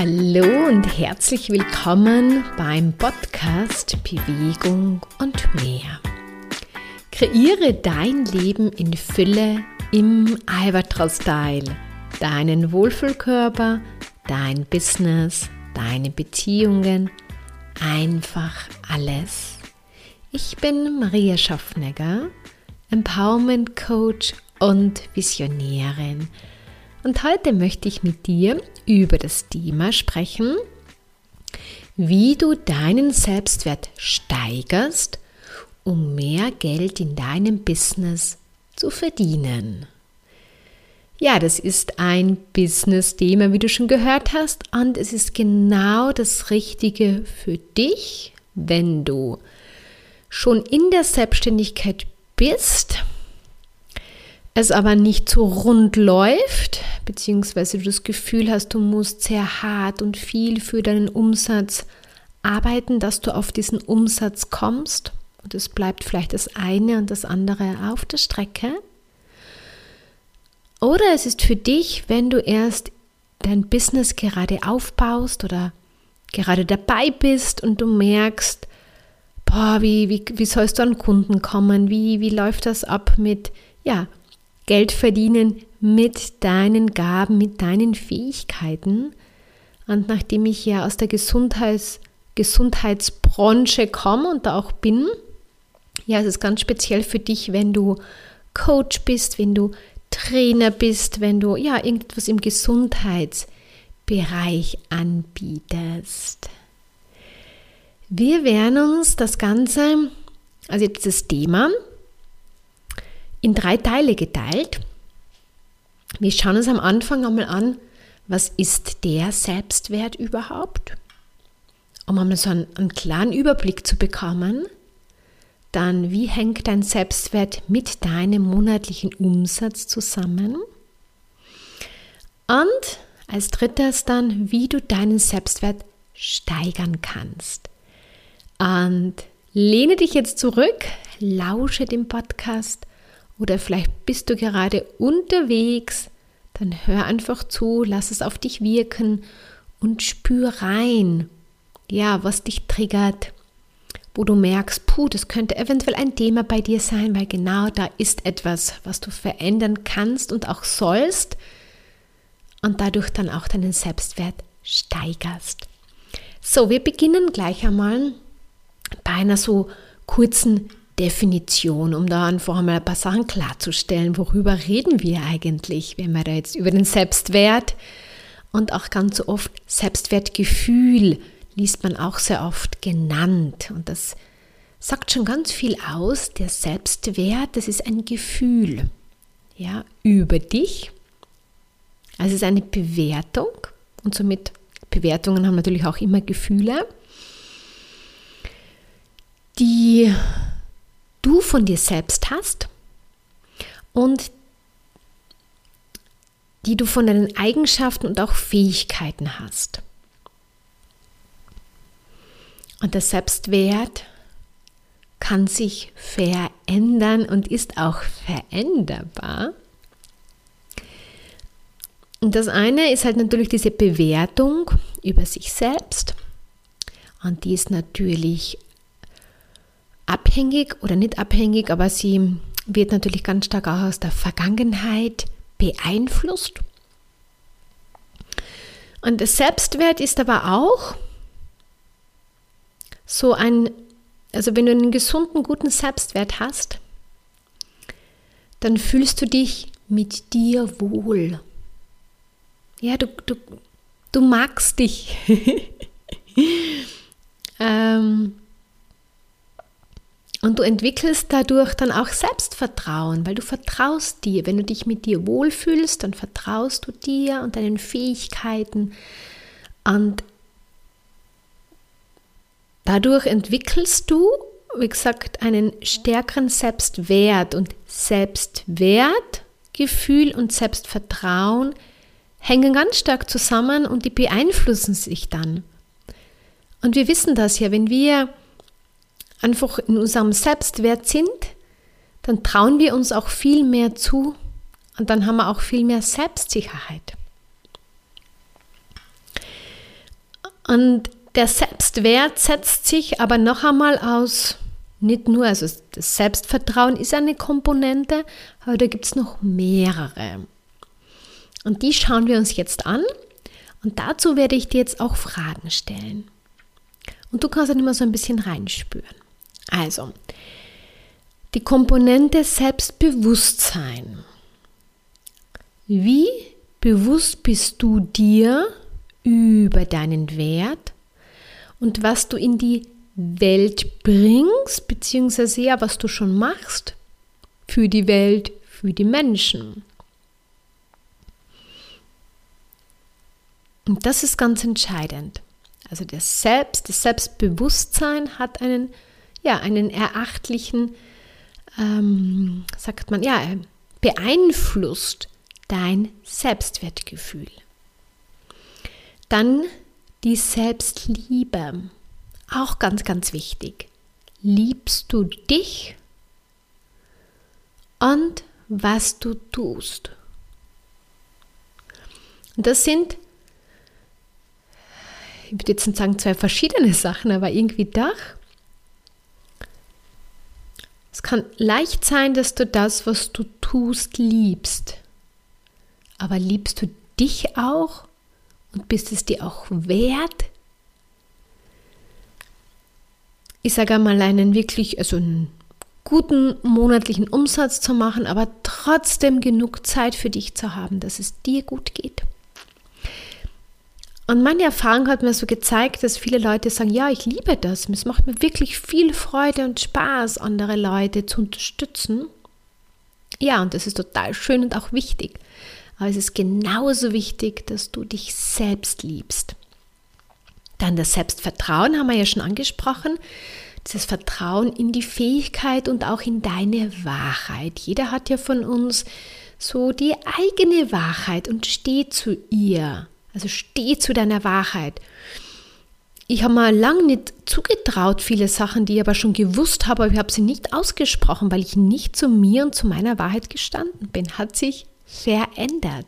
Hallo und herzlich willkommen beim Podcast Bewegung und mehr. Kreiere dein Leben in Fülle im Albatros-Style. Deinen Wohlfühlkörper, dein Business, deine Beziehungen, einfach alles. Ich bin Maria Schaffnegger, Empowerment Coach und Visionärin. Und heute möchte ich mit dir über das Thema sprechen, wie du deinen Selbstwert steigerst, um mehr Geld in deinem Business zu verdienen. Ja, das ist ein Business-Thema, wie du schon gehört hast, und es ist genau das Richtige für dich, wenn du schon in der Selbstständigkeit bist, es aber nicht so rund läuft, beziehungsweise du das Gefühl hast, du musst sehr hart und viel für deinen Umsatz arbeiten, dass du auf diesen Umsatz kommst und es bleibt vielleicht das eine und das andere auf der Strecke. Oder es ist für dich, wenn du erst dein Business gerade aufbaust oder gerade dabei bist und du merkst, boah, wie, wie, wie sollst du an Kunden kommen? Wie, wie läuft das ab mit, ja, Geld verdienen mit deinen Gaben, mit deinen Fähigkeiten? Und nachdem ich ja aus der Gesundheits, Gesundheitsbranche komme und da auch bin, ja, es ist ganz speziell für dich, wenn du Coach bist, wenn du Trainer bist, wenn du ja irgendwas im Gesundheitsbereich anbietest. Wir werden uns das Ganze, also dieses Thema, in drei Teile geteilt. Wir schauen uns am Anfang einmal an, was ist der Selbstwert überhaupt? Um einmal so einen, einen klaren Überblick zu bekommen. Dann, wie hängt dein Selbstwert mit deinem monatlichen Umsatz zusammen? Und als drittes dann, wie du deinen Selbstwert steigern kannst. Und lehne dich jetzt zurück, lausche dem Podcast oder vielleicht bist du gerade unterwegs, dann hör einfach zu, lass es auf dich wirken und spür rein, ja, was dich triggert, wo du merkst, puh, das könnte eventuell ein Thema bei dir sein, weil genau da ist etwas, was du verändern kannst und auch sollst und dadurch dann auch deinen Selbstwert steigerst. So, wir beginnen gleich einmal bei einer so kurzen Definition, um da einfach einmal ein paar Sachen klarzustellen, worüber reden wir eigentlich, wenn wir da jetzt über den Selbstwert und auch ganz oft Selbstwertgefühl liest man auch sehr oft genannt und das sagt schon ganz viel aus. Der Selbstwert, das ist ein Gefühl, ja, über dich. Also es ist eine Bewertung und somit Bewertungen haben natürlich auch immer Gefühle die du von dir selbst hast und die du von deinen Eigenschaften und auch Fähigkeiten hast. Und der Selbstwert kann sich verändern und ist auch veränderbar. Und das eine ist halt natürlich diese Bewertung über sich selbst. Und die ist natürlich abhängig oder nicht abhängig, aber sie wird natürlich ganz stark auch aus der Vergangenheit beeinflusst. Und der Selbstwert ist aber auch so ein, also wenn du einen gesunden, guten Selbstwert hast, dann fühlst du dich mit dir wohl. Ja, du, du, du magst dich. ähm, und du entwickelst dadurch dann auch Selbstvertrauen, weil du vertraust dir. Wenn du dich mit dir wohlfühlst, dann vertraust du dir und deinen Fähigkeiten. Und dadurch entwickelst du, wie gesagt, einen stärkeren Selbstwert. Und Selbstwertgefühl und Selbstvertrauen hängen ganz stark zusammen und die beeinflussen sich dann. Und wir wissen das ja, wenn wir einfach in unserem Selbstwert sind, dann trauen wir uns auch viel mehr zu und dann haben wir auch viel mehr Selbstsicherheit. Und der Selbstwert setzt sich aber noch einmal aus, nicht nur, also das Selbstvertrauen ist eine Komponente, aber da gibt es noch mehrere. Und die schauen wir uns jetzt an. Und dazu werde ich dir jetzt auch Fragen stellen. Und du kannst dann immer so ein bisschen reinspüren. Also, die Komponente Selbstbewusstsein. Wie bewusst bist du dir über deinen Wert und was du in die Welt bringst, beziehungsweise ja, was du schon machst für die Welt, für die Menschen. Und das ist ganz entscheidend. Also das Selbst, das Selbstbewusstsein hat einen, ja, einen erachtlichen, ähm, sagt man, ja, beeinflusst dein Selbstwertgefühl. Dann die Selbstliebe. Auch ganz, ganz wichtig. Liebst du dich und was du tust? Das sind, ich würde jetzt nicht sagen zwei verschiedene Sachen, aber irgendwie doch. Es kann leicht sein, dass du das, was du tust, liebst. Aber liebst du dich auch und bist es dir auch wert? Ich sage einmal, einen wirklich, also einen guten monatlichen Umsatz zu machen, aber trotzdem genug Zeit für dich zu haben, dass es dir gut geht. Und meine Erfahrung hat mir so gezeigt, dass viele Leute sagen, ja, ich liebe das. Es macht mir wirklich viel Freude und Spaß, andere Leute zu unterstützen. Ja, und das ist total schön und auch wichtig. Aber es ist genauso wichtig, dass du dich selbst liebst. Dann das Selbstvertrauen haben wir ja schon angesprochen. Dieses Vertrauen in die Fähigkeit und auch in deine Wahrheit. Jeder hat ja von uns so die eigene Wahrheit und steht zu ihr. Also steh zu deiner Wahrheit. Ich habe mir lange nicht zugetraut, viele Sachen, die ich aber schon gewusst habe, aber ich habe sie nicht ausgesprochen, weil ich nicht zu mir und zu meiner Wahrheit gestanden bin. Hat sich verändert.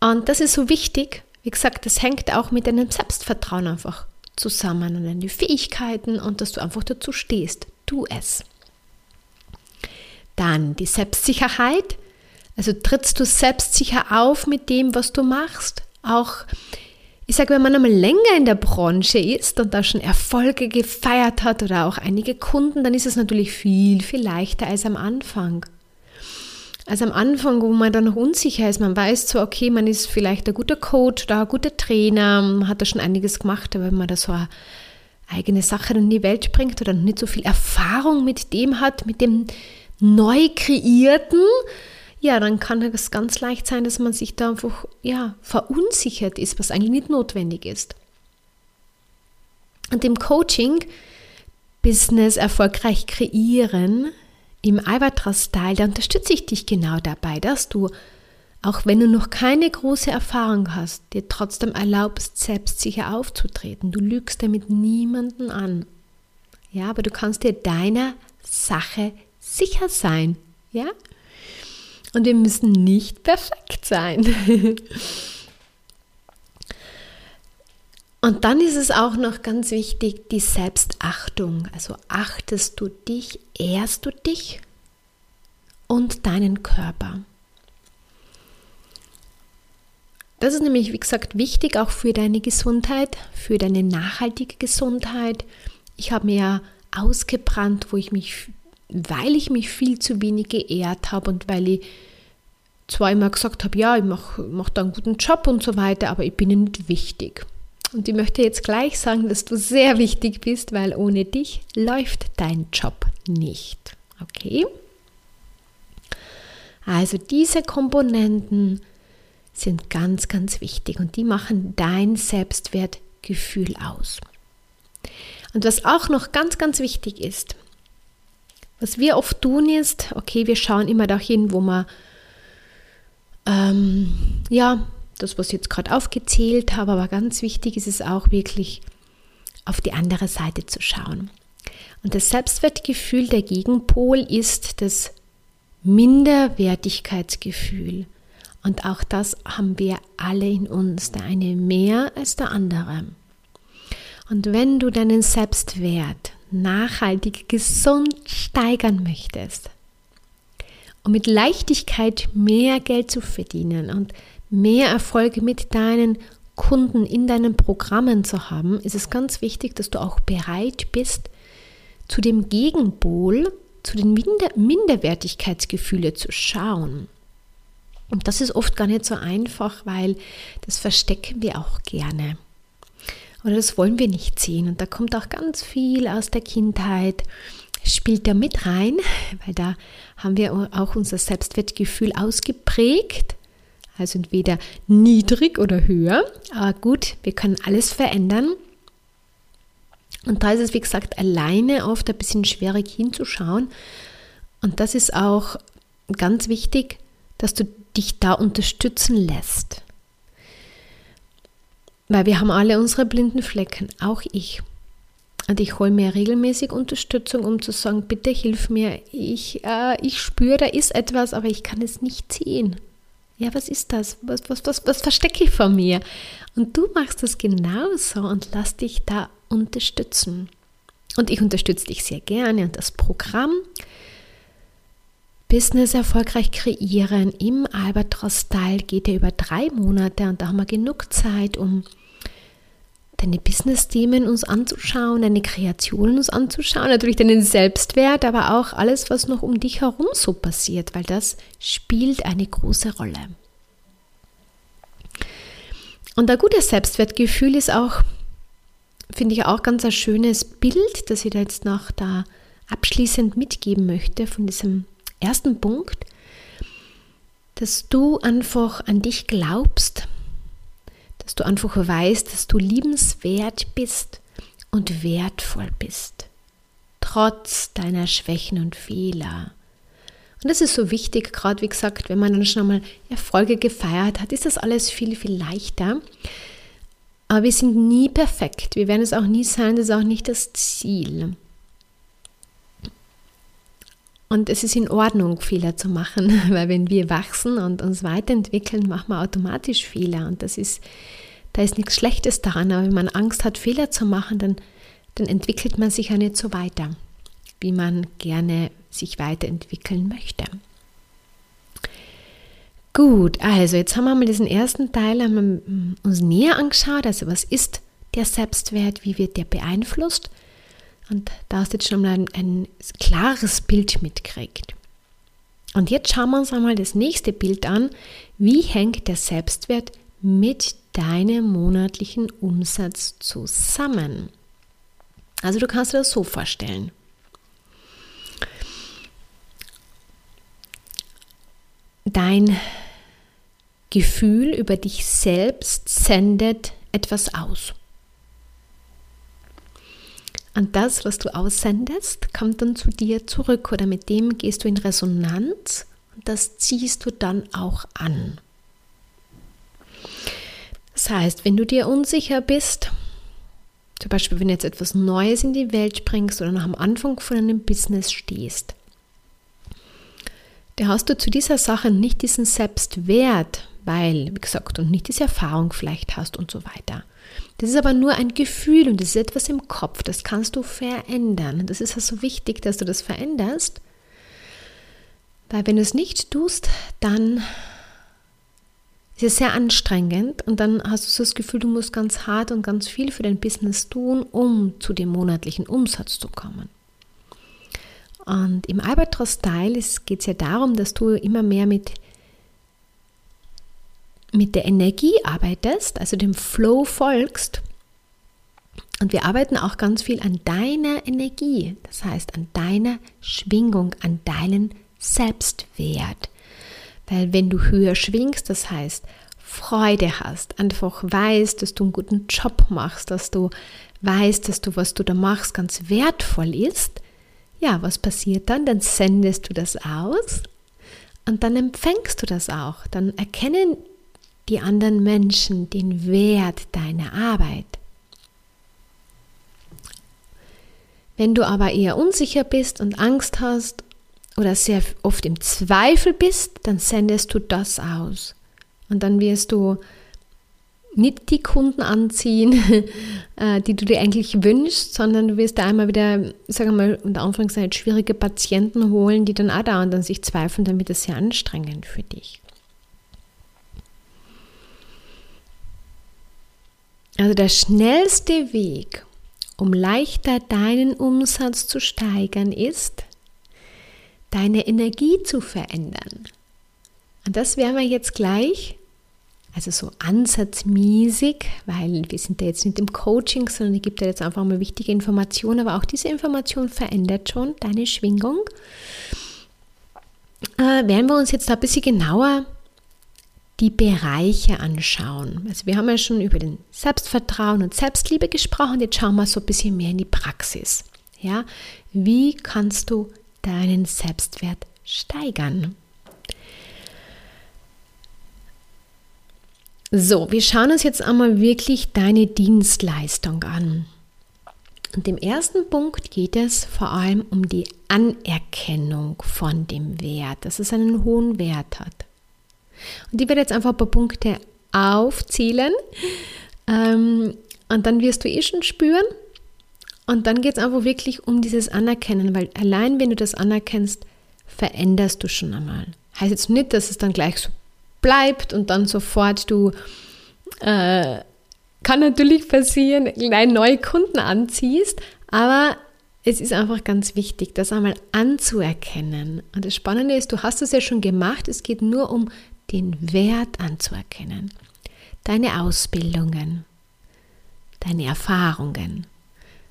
Und das ist so wichtig. Wie gesagt, das hängt auch mit deinem Selbstvertrauen einfach zusammen und deine Fähigkeiten und dass du einfach dazu stehst. Tu es. Dann die Selbstsicherheit. Also trittst du selbstsicher auf mit dem, was du machst. Auch, ich sage, wenn man einmal länger in der Branche ist und da schon Erfolge gefeiert hat oder auch einige Kunden, dann ist es natürlich viel, viel leichter als am Anfang. Also am Anfang, wo man dann noch unsicher ist, man weiß zwar, okay, man ist vielleicht ein guter Coach oder ein guter Trainer, hat da schon einiges gemacht, aber wenn man da so eine eigene Sache in die Welt bringt oder nicht so viel Erfahrung mit dem hat, mit dem neu kreierten, ja, dann kann es ganz leicht sein, dass man sich da einfach ja, verunsichert ist, was eigentlich nicht notwendig ist. Und im Coaching Business erfolgreich kreieren im Albatros-Style, da unterstütze ich dich genau dabei, dass du, auch wenn du noch keine große Erfahrung hast, dir trotzdem erlaubst, selbstsicher aufzutreten. Du lügst damit niemanden an. Ja, aber du kannst dir deiner Sache sicher sein. Ja? Und wir müssen nicht perfekt sein. Und dann ist es auch noch ganz wichtig, die Selbstachtung. Also achtest du dich, ehrst du dich und deinen Körper. Das ist nämlich, wie gesagt, wichtig auch für deine Gesundheit, für deine nachhaltige Gesundheit. Ich habe mir ja ausgebrannt, wo ich mich, weil ich mich viel zu wenig geehrt habe und weil ich zwar immer gesagt habe, ja, ich mache mach da einen guten Job und so weiter, aber ich bin nicht wichtig. Und ich möchte jetzt gleich sagen, dass du sehr wichtig bist, weil ohne dich läuft dein Job nicht. Okay? Also diese Komponenten sind ganz, ganz wichtig und die machen dein Selbstwertgefühl aus. Und was auch noch ganz, ganz wichtig ist, was wir oft tun ist, okay, wir schauen immer dahin, wo wir ähm, ja das, was ich jetzt gerade aufgezählt habe, aber ganz wichtig ist es auch wirklich auf die andere Seite zu schauen. Und das Selbstwertgefühl, der Gegenpol, ist das Minderwertigkeitsgefühl. Und auch das haben wir alle in uns, der eine mehr als der andere. Und wenn du deinen Selbstwert nachhaltig gesund steigern möchtest, um mit Leichtigkeit mehr Geld zu verdienen und mehr Erfolg mit deinen Kunden in deinen Programmen zu haben, ist es ganz wichtig, dass du auch bereit bist, zu dem Gegenpol, zu den Minder Minderwertigkeitsgefühle zu schauen. Und das ist oft gar nicht so einfach, weil das verstecken wir auch gerne. Oder das wollen wir nicht sehen. Und da kommt auch ganz viel aus der Kindheit, spielt da mit rein, weil da haben wir auch unser Selbstwertgefühl ausgeprägt. Also entweder niedrig oder höher. Aber gut, wir können alles verändern. Und da ist es, wie gesagt, alleine oft ein bisschen schwierig hinzuschauen. Und das ist auch ganz wichtig, dass du dich da unterstützen lässt. Weil wir haben alle unsere blinden Flecken, auch ich. Und ich hole mir regelmäßig Unterstützung, um zu sagen, bitte hilf mir. Ich, äh, ich spüre, da ist etwas, aber ich kann es nicht sehen. Ja, was ist das? Was, was, was, was verstecke ich vor mir? Und du machst das genauso und lass dich da unterstützen. Und ich unterstütze dich sehr gerne. Und das Programm Business erfolgreich kreieren im Albatros-Style geht ja über drei Monate und da haben wir genug Zeit, um deine Business-Themen uns anzuschauen, deine Kreationen uns anzuschauen, natürlich deinen Selbstwert, aber auch alles, was noch um dich herum so passiert, weil das spielt eine große Rolle. Und ein gutes Selbstwertgefühl ist auch, finde ich auch ganz ein schönes Bild, das ich da jetzt noch da abschließend mitgeben möchte von diesem ersten Punkt, dass du einfach an dich glaubst, dass du einfach weißt, dass du liebenswert bist und wertvoll bist, trotz deiner Schwächen und Fehler. Und das ist so wichtig, gerade wie gesagt, wenn man dann schon einmal Erfolge gefeiert hat, ist das alles viel, viel leichter. Aber wir sind nie perfekt. Wir werden es auch nie sein, das ist auch nicht das Ziel. Und es ist in Ordnung, Fehler zu machen, weil wenn wir wachsen und uns weiterentwickeln, machen wir automatisch Fehler. Und das ist, da ist nichts Schlechtes daran. Aber wenn man Angst hat, Fehler zu machen, dann, dann entwickelt man sich ja nicht so weiter, wie man gerne sich weiterentwickeln möchte. Gut, also jetzt haben wir mal diesen ersten Teil uns näher angeschaut. Also was ist der Selbstwert, wie wird der beeinflusst? Und da hast du jetzt schon mal ein, ein klares Bild mitgekriegt. Und jetzt schauen wir uns einmal das nächste Bild an. Wie hängt der Selbstwert mit deinem monatlichen Umsatz zusammen? Also du kannst dir das so vorstellen. Dein Gefühl über dich selbst sendet etwas aus. Und das, was du aussendest, kommt dann zu dir zurück oder mit dem gehst du in Resonanz und das ziehst du dann auch an. Das heißt, wenn du dir unsicher bist, zum Beispiel wenn du jetzt etwas Neues in die Welt bringst oder noch am Anfang von einem Business stehst, da hast du zu dieser Sache nicht diesen Selbstwert, weil, wie gesagt, und nicht diese Erfahrung vielleicht hast und so weiter. Das ist aber nur ein Gefühl und das ist etwas im Kopf, das kannst du verändern. Und das ist also wichtig, dass du das veränderst, weil wenn du es nicht tust, dann ist es sehr anstrengend und dann hast du so das Gefühl, du musst ganz hart und ganz viel für dein Business tun, um zu dem monatlichen Umsatz zu kommen. Und im Albatros-Style geht es ja darum, dass du immer mehr mit mit der Energie arbeitest, also dem Flow folgst. Und wir arbeiten auch ganz viel an deiner Energie, das heißt an deiner Schwingung, an deinen Selbstwert. Weil wenn du höher schwingst, das heißt Freude hast, einfach weißt, dass du einen guten Job machst, dass du weißt, dass du, was du da machst, ganz wertvoll ist, ja, was passiert dann? Dann sendest du das aus und dann empfängst du das auch. Dann erkennen die anderen Menschen den Wert deiner Arbeit. Wenn du aber eher unsicher bist und Angst hast oder sehr oft im Zweifel bist, dann sendest du das aus. Und dann wirst du nicht die Kunden anziehen, äh, die du dir eigentlich wünschst, sondern du wirst da einmal wieder, sagen wir mal, unter Anführungszeichen schwierige Patienten holen, die dann auch da und dann sich zweifeln, dann wird das sehr anstrengend für dich. Also der schnellste Weg, um leichter deinen Umsatz zu steigern, ist, deine Energie zu verändern. Und das werden wir jetzt gleich also so ansatzmäßig, weil wir sind da jetzt nicht im Coaching, sondern ich gebe dir jetzt einfach mal wichtige Informationen, aber auch diese Information verändert schon deine Schwingung. Äh, werden wir uns jetzt da ein bisschen genauer die Bereiche anschauen. Also wir haben ja schon über den Selbstvertrauen und Selbstliebe gesprochen, jetzt schauen wir so ein bisschen mehr in die Praxis. Ja, wie kannst du deinen Selbstwert steigern? So, wir schauen uns jetzt einmal wirklich deine Dienstleistung an. Und im ersten Punkt geht es vor allem um die Anerkennung von dem Wert, dass es einen hohen Wert hat. Und ich werde jetzt einfach ein paar Punkte aufzählen ähm, und dann wirst du eh schon spüren. Und dann geht es einfach wirklich um dieses Anerkennen, weil allein wenn du das anerkennst, veränderst du schon einmal. Heißt jetzt nicht, dass es dann gleich so bleibt und dann sofort du, äh, kann natürlich passieren, gleich neue Kunden anziehst, aber es ist einfach ganz wichtig, das einmal anzuerkennen. Und das Spannende ist, du hast es ja schon gemacht, es geht nur um den Wert anzuerkennen. Deine Ausbildungen, deine Erfahrungen,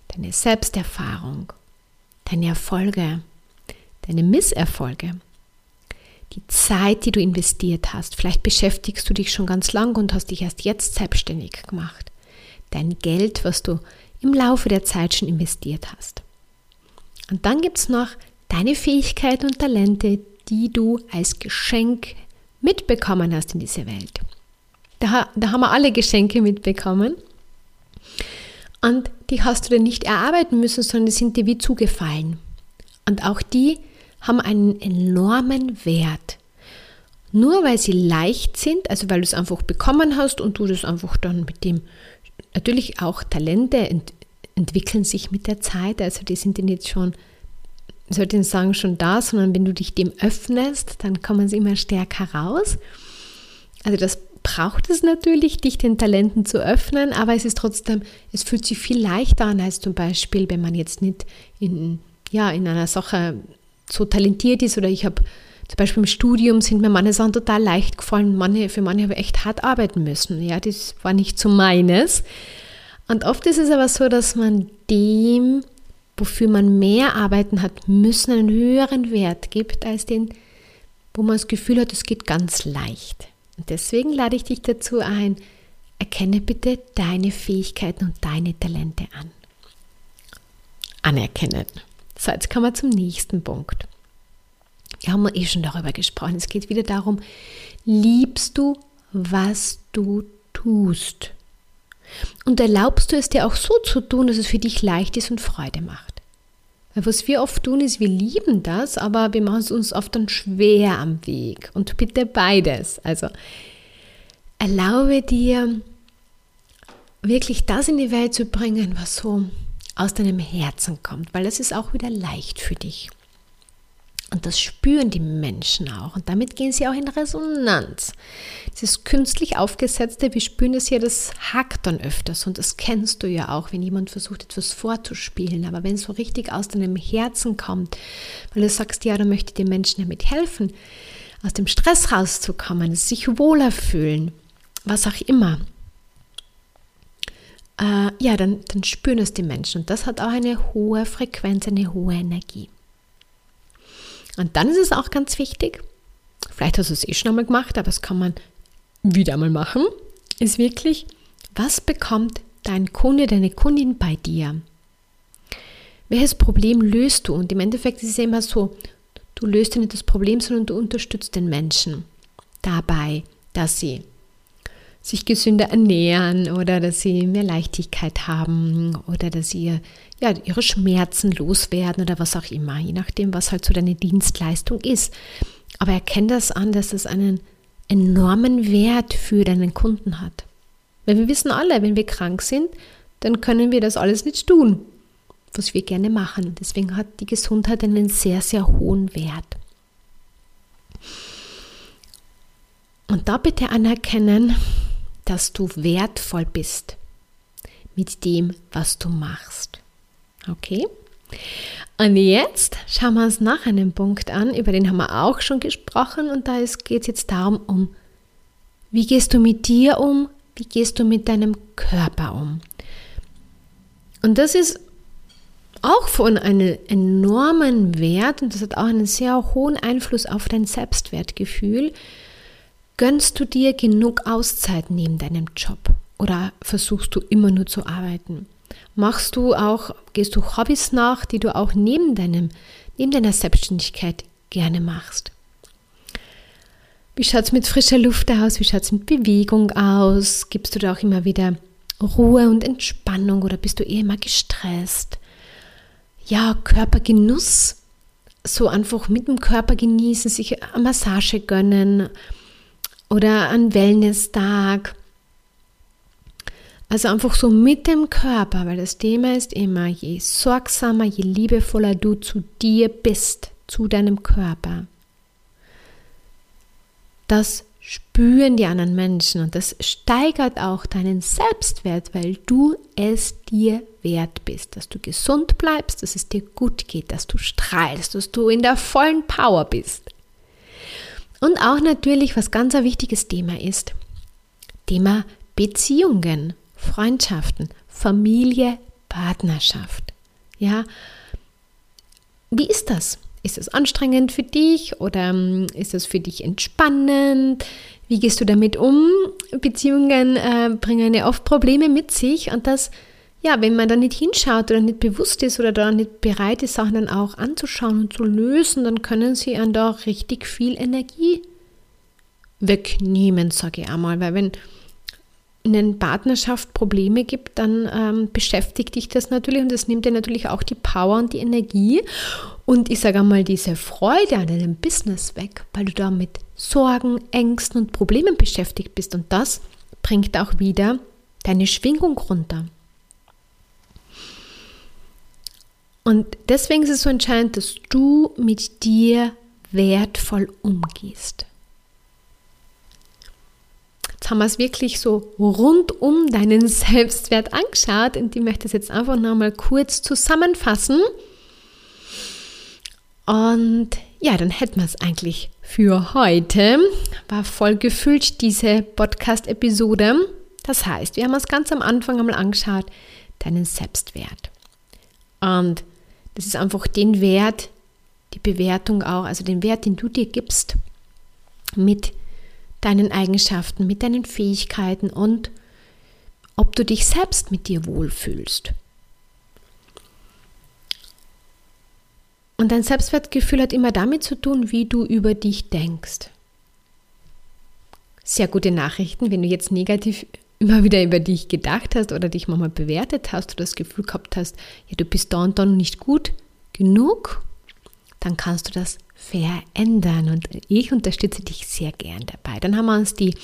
deine Selbsterfahrung, deine Erfolge, deine Misserfolge die Zeit, die du investiert hast. Vielleicht beschäftigst du dich schon ganz lang und hast dich erst jetzt selbstständig gemacht. Dein Geld, was du im Laufe der Zeit schon investiert hast. Und dann gibt es noch deine Fähigkeiten und Talente, die du als Geschenk mitbekommen hast in dieser Welt. Da, da haben wir alle Geschenke mitbekommen. Und die hast du dir nicht erarbeiten müssen, sondern die sind dir wie zugefallen. Und auch die haben einen enormen Wert. Nur weil sie leicht sind, also weil du es einfach bekommen hast und du das einfach dann mit dem, natürlich auch Talente ent, entwickeln sich mit der Zeit, also die sind jetzt schon, sollte ich sagen, schon da, sondern wenn du dich dem öffnest, dann kommen sie immer stärker raus. Also das braucht es natürlich, dich den Talenten zu öffnen, aber es ist trotzdem, es fühlt sich viel leichter an als zum Beispiel, wenn man jetzt nicht in, ja, in einer Sache so talentiert ist oder ich habe zum Beispiel im Studium sind mir manche Sachen total leicht gefallen, manche, für manche habe ich echt hart arbeiten müssen. Ja, das war nicht so meines. Und oft ist es aber so, dass man dem, wofür man mehr arbeiten hat müssen, einen höheren Wert gibt, als den, wo man das Gefühl hat, es geht ganz leicht. Und deswegen lade ich dich dazu ein, erkenne bitte deine Fähigkeiten und deine Talente an. Anerkennen. So, jetzt kommen wir zum nächsten Punkt. Wir haben eh schon darüber gesprochen. Es geht wieder darum, liebst du, was du tust? Und erlaubst du es dir auch so zu tun, dass es für dich leicht ist und Freude macht? Weil was wir oft tun, ist, wir lieben das, aber wir machen es uns oft dann schwer am Weg. Und bitte beides. Also erlaube dir, wirklich das in die Welt zu bringen, was so aus deinem Herzen kommt, weil das ist auch wieder leicht für dich. Und das spüren die Menschen auch. Und damit gehen sie auch in Resonanz. Dieses künstlich aufgesetzte, wir spüren das ja, das hackt dann öfters. Und das kennst du ja auch, wenn jemand versucht, etwas vorzuspielen. Aber wenn es so richtig aus deinem Herzen kommt, weil du sagst, ja, da möchte ich den Menschen damit helfen, aus dem Stress rauszukommen, sich wohler fühlen, was auch immer, äh, ja, dann, dann spüren es die Menschen. Und das hat auch eine hohe Frequenz, eine hohe Energie. Und dann ist es auch ganz wichtig, vielleicht hast du es eh schon einmal gemacht, aber das kann man wieder einmal machen, ist wirklich, was bekommt dein Kunde, deine Kundin bei dir? Welches Problem löst du? Und im Endeffekt ist es immer so, du löst ja nicht das Problem, sondern du unterstützt den Menschen dabei, dass sie sich gesünder ernähren oder dass sie mehr Leichtigkeit haben oder dass sie ja, ihre Schmerzen loswerden oder was auch immer, je nachdem, was halt so deine Dienstleistung ist. Aber erkenn das an, dass es einen enormen Wert für deinen Kunden hat. Weil wir wissen alle, wenn wir krank sind, dann können wir das alles nicht tun, was wir gerne machen. Deswegen hat die Gesundheit einen sehr, sehr hohen Wert. Und da bitte anerkennen, dass du wertvoll bist mit dem, was du machst. Okay? Und jetzt schauen wir uns nach einem Punkt an, über den haben wir auch schon gesprochen und da geht es jetzt darum, um wie gehst du mit dir um, wie gehst du mit deinem Körper um. Und das ist auch von einem enormen Wert und das hat auch einen sehr hohen Einfluss auf dein Selbstwertgefühl. Gönnst du dir genug Auszeit neben deinem Job oder versuchst du immer nur zu arbeiten? Machst du auch, gehst du Hobbys nach, die du auch neben deinem, neben deiner Selbstständigkeit gerne machst? Wie schaut es mit frischer Luft aus? Wie schaut es mit Bewegung aus? Gibst du da auch immer wieder Ruhe und Entspannung oder bist du eher immer gestresst? Ja, Körpergenuss, so einfach mit dem Körper genießen, sich eine Massage gönnen oder einen Wellness-Tag also einfach so mit dem Körper, weil das Thema ist immer, je sorgsamer, je liebevoller du zu dir bist, zu deinem Körper. Das spüren die anderen Menschen und das steigert auch deinen Selbstwert, weil du es dir wert bist, dass du gesund bleibst, dass es dir gut geht, dass du strahlst, dass du in der vollen Power bist. Und auch natürlich, was ganz ein wichtiges Thema ist, Thema Beziehungen. Freundschaften, Familie, Partnerschaft. Ja, wie ist das? Ist es anstrengend für dich oder ähm, ist es für dich entspannend? Wie gehst du damit um? Beziehungen äh, bringen ja oft Probleme mit sich und das, ja, wenn man da nicht hinschaut oder nicht bewusst ist oder da nicht bereit ist, Sachen dann auch anzuschauen und zu lösen, dann können sie an da richtig viel Energie wegnehmen, sage ich einmal. Weil wenn in einer Partnerschaft Probleme gibt, dann ähm, beschäftigt dich das natürlich und das nimmt dir natürlich auch die Power und die Energie und ich sage einmal diese Freude an deinem Business weg, weil du da mit Sorgen, Ängsten und Problemen beschäftigt bist und das bringt auch wieder deine Schwingung runter. Und deswegen ist es so entscheidend, dass du mit dir wertvoll umgehst haben wir es wirklich so rund um deinen Selbstwert angeschaut und ich möchte das jetzt einfach nochmal kurz zusammenfassen. Und ja, dann hätten wir es eigentlich für heute. War voll gefüllt diese Podcast-Episode. Das heißt, wir haben uns ganz am Anfang einmal angeschaut, deinen Selbstwert. Und das ist einfach den Wert, die Bewertung auch, also den Wert, den du dir gibst mit deinen Eigenschaften, mit deinen Fähigkeiten und ob du dich selbst mit dir wohlfühlst. Und dein Selbstwertgefühl hat immer damit zu tun, wie du über dich denkst. Sehr gute Nachrichten, wenn du jetzt negativ immer wieder über dich gedacht hast oder dich manchmal bewertet hast oder das Gefühl gehabt hast, ja, du bist da und da nicht gut genug, dann kannst du das verändern. Und ich unterstütze dich sehr gern dabei. Dann haben wir uns die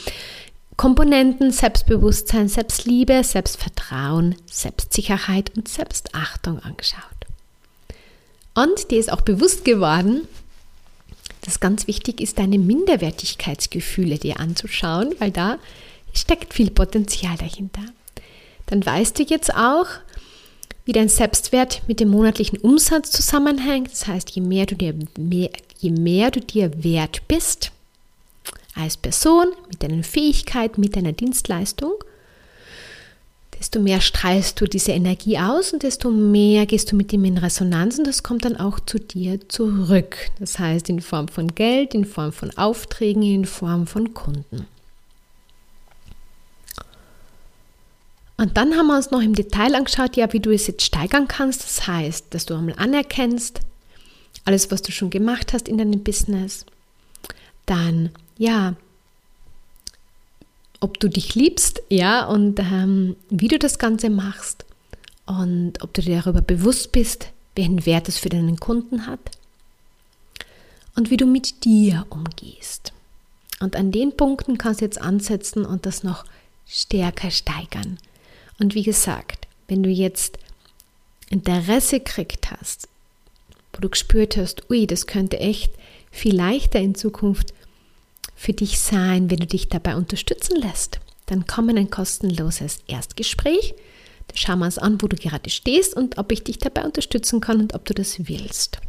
Komponenten Selbstbewusstsein, Selbstliebe, Selbstvertrauen, Selbstsicherheit und Selbstachtung angeschaut. Und dir ist auch bewusst geworden, dass ganz wichtig ist, deine Minderwertigkeitsgefühle dir anzuschauen, weil da steckt viel Potenzial dahinter. Dann weißt du jetzt auch, wie dein Selbstwert mit dem monatlichen Umsatz zusammenhängt. Das heißt, je mehr du dir, mehr, je mehr du dir wert bist als Person, mit deinen Fähigkeiten, mit deiner Dienstleistung, desto mehr strahlst du diese Energie aus und desto mehr gehst du mit ihm in Resonanz und das kommt dann auch zu dir zurück. Das heißt in Form von Geld, in Form von Aufträgen, in Form von Kunden. Und dann haben wir uns noch im Detail angeschaut, ja, wie du es jetzt steigern kannst. Das heißt, dass du einmal anerkennst, alles, was du schon gemacht hast in deinem Business. Dann, ja, ob du dich liebst, ja, und ähm, wie du das Ganze machst und ob du dir darüber bewusst bist, welchen Wert es für deinen Kunden hat und wie du mit dir umgehst. Und an den Punkten kannst du jetzt ansetzen und das noch stärker steigern. Und wie gesagt, wenn du jetzt Interesse gekriegt hast, wo du gespürt hast, ui, das könnte echt viel leichter in Zukunft für dich sein, wenn du dich dabei unterstützen lässt, dann komm in ein kostenloses Erstgespräch. Da schauen wir uns an, wo du gerade stehst und ob ich dich dabei unterstützen kann und ob du das willst.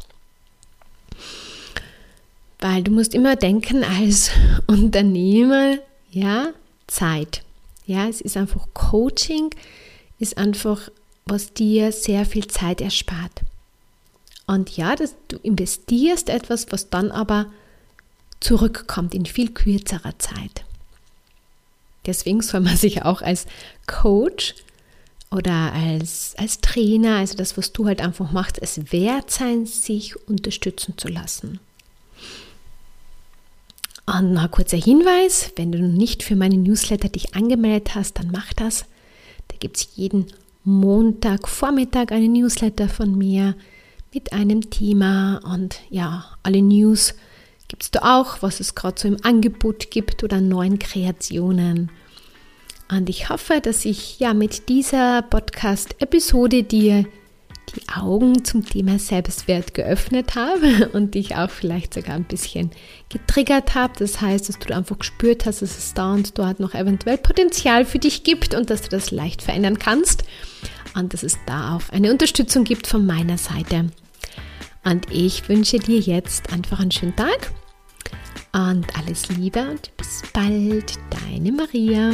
Weil du musst immer denken als Unternehmer, ja, Zeit. Ja, es ist einfach Coaching, ist einfach, was dir sehr viel Zeit erspart. Und ja, das, du investierst etwas, was dann aber zurückkommt in viel kürzerer Zeit. Deswegen soll man sich auch als Coach oder als, als Trainer, also das, was du halt einfach machst, es wert sein, sich unterstützen zu lassen. Und noch ein kurzer Hinweis, wenn du nicht für meine Newsletter dich angemeldet hast, dann mach das. Da gibt es jeden Montag Vormittag eine Newsletter von mir mit einem Thema und ja, alle News gibt es da auch, was es gerade so im Angebot gibt oder neuen Kreationen. Und ich hoffe, dass ich ja mit dieser Podcast-Episode dir Augen zum Thema Selbstwert geöffnet habe und dich auch vielleicht sogar ein bisschen getriggert habe. Das heißt, dass du einfach gespürt hast, dass es da und dort noch eventuell Potenzial für dich gibt und dass du das leicht verändern kannst und dass es da auch eine Unterstützung gibt von meiner Seite. Und ich wünsche dir jetzt einfach einen schönen Tag und alles Liebe und bis bald, deine Maria.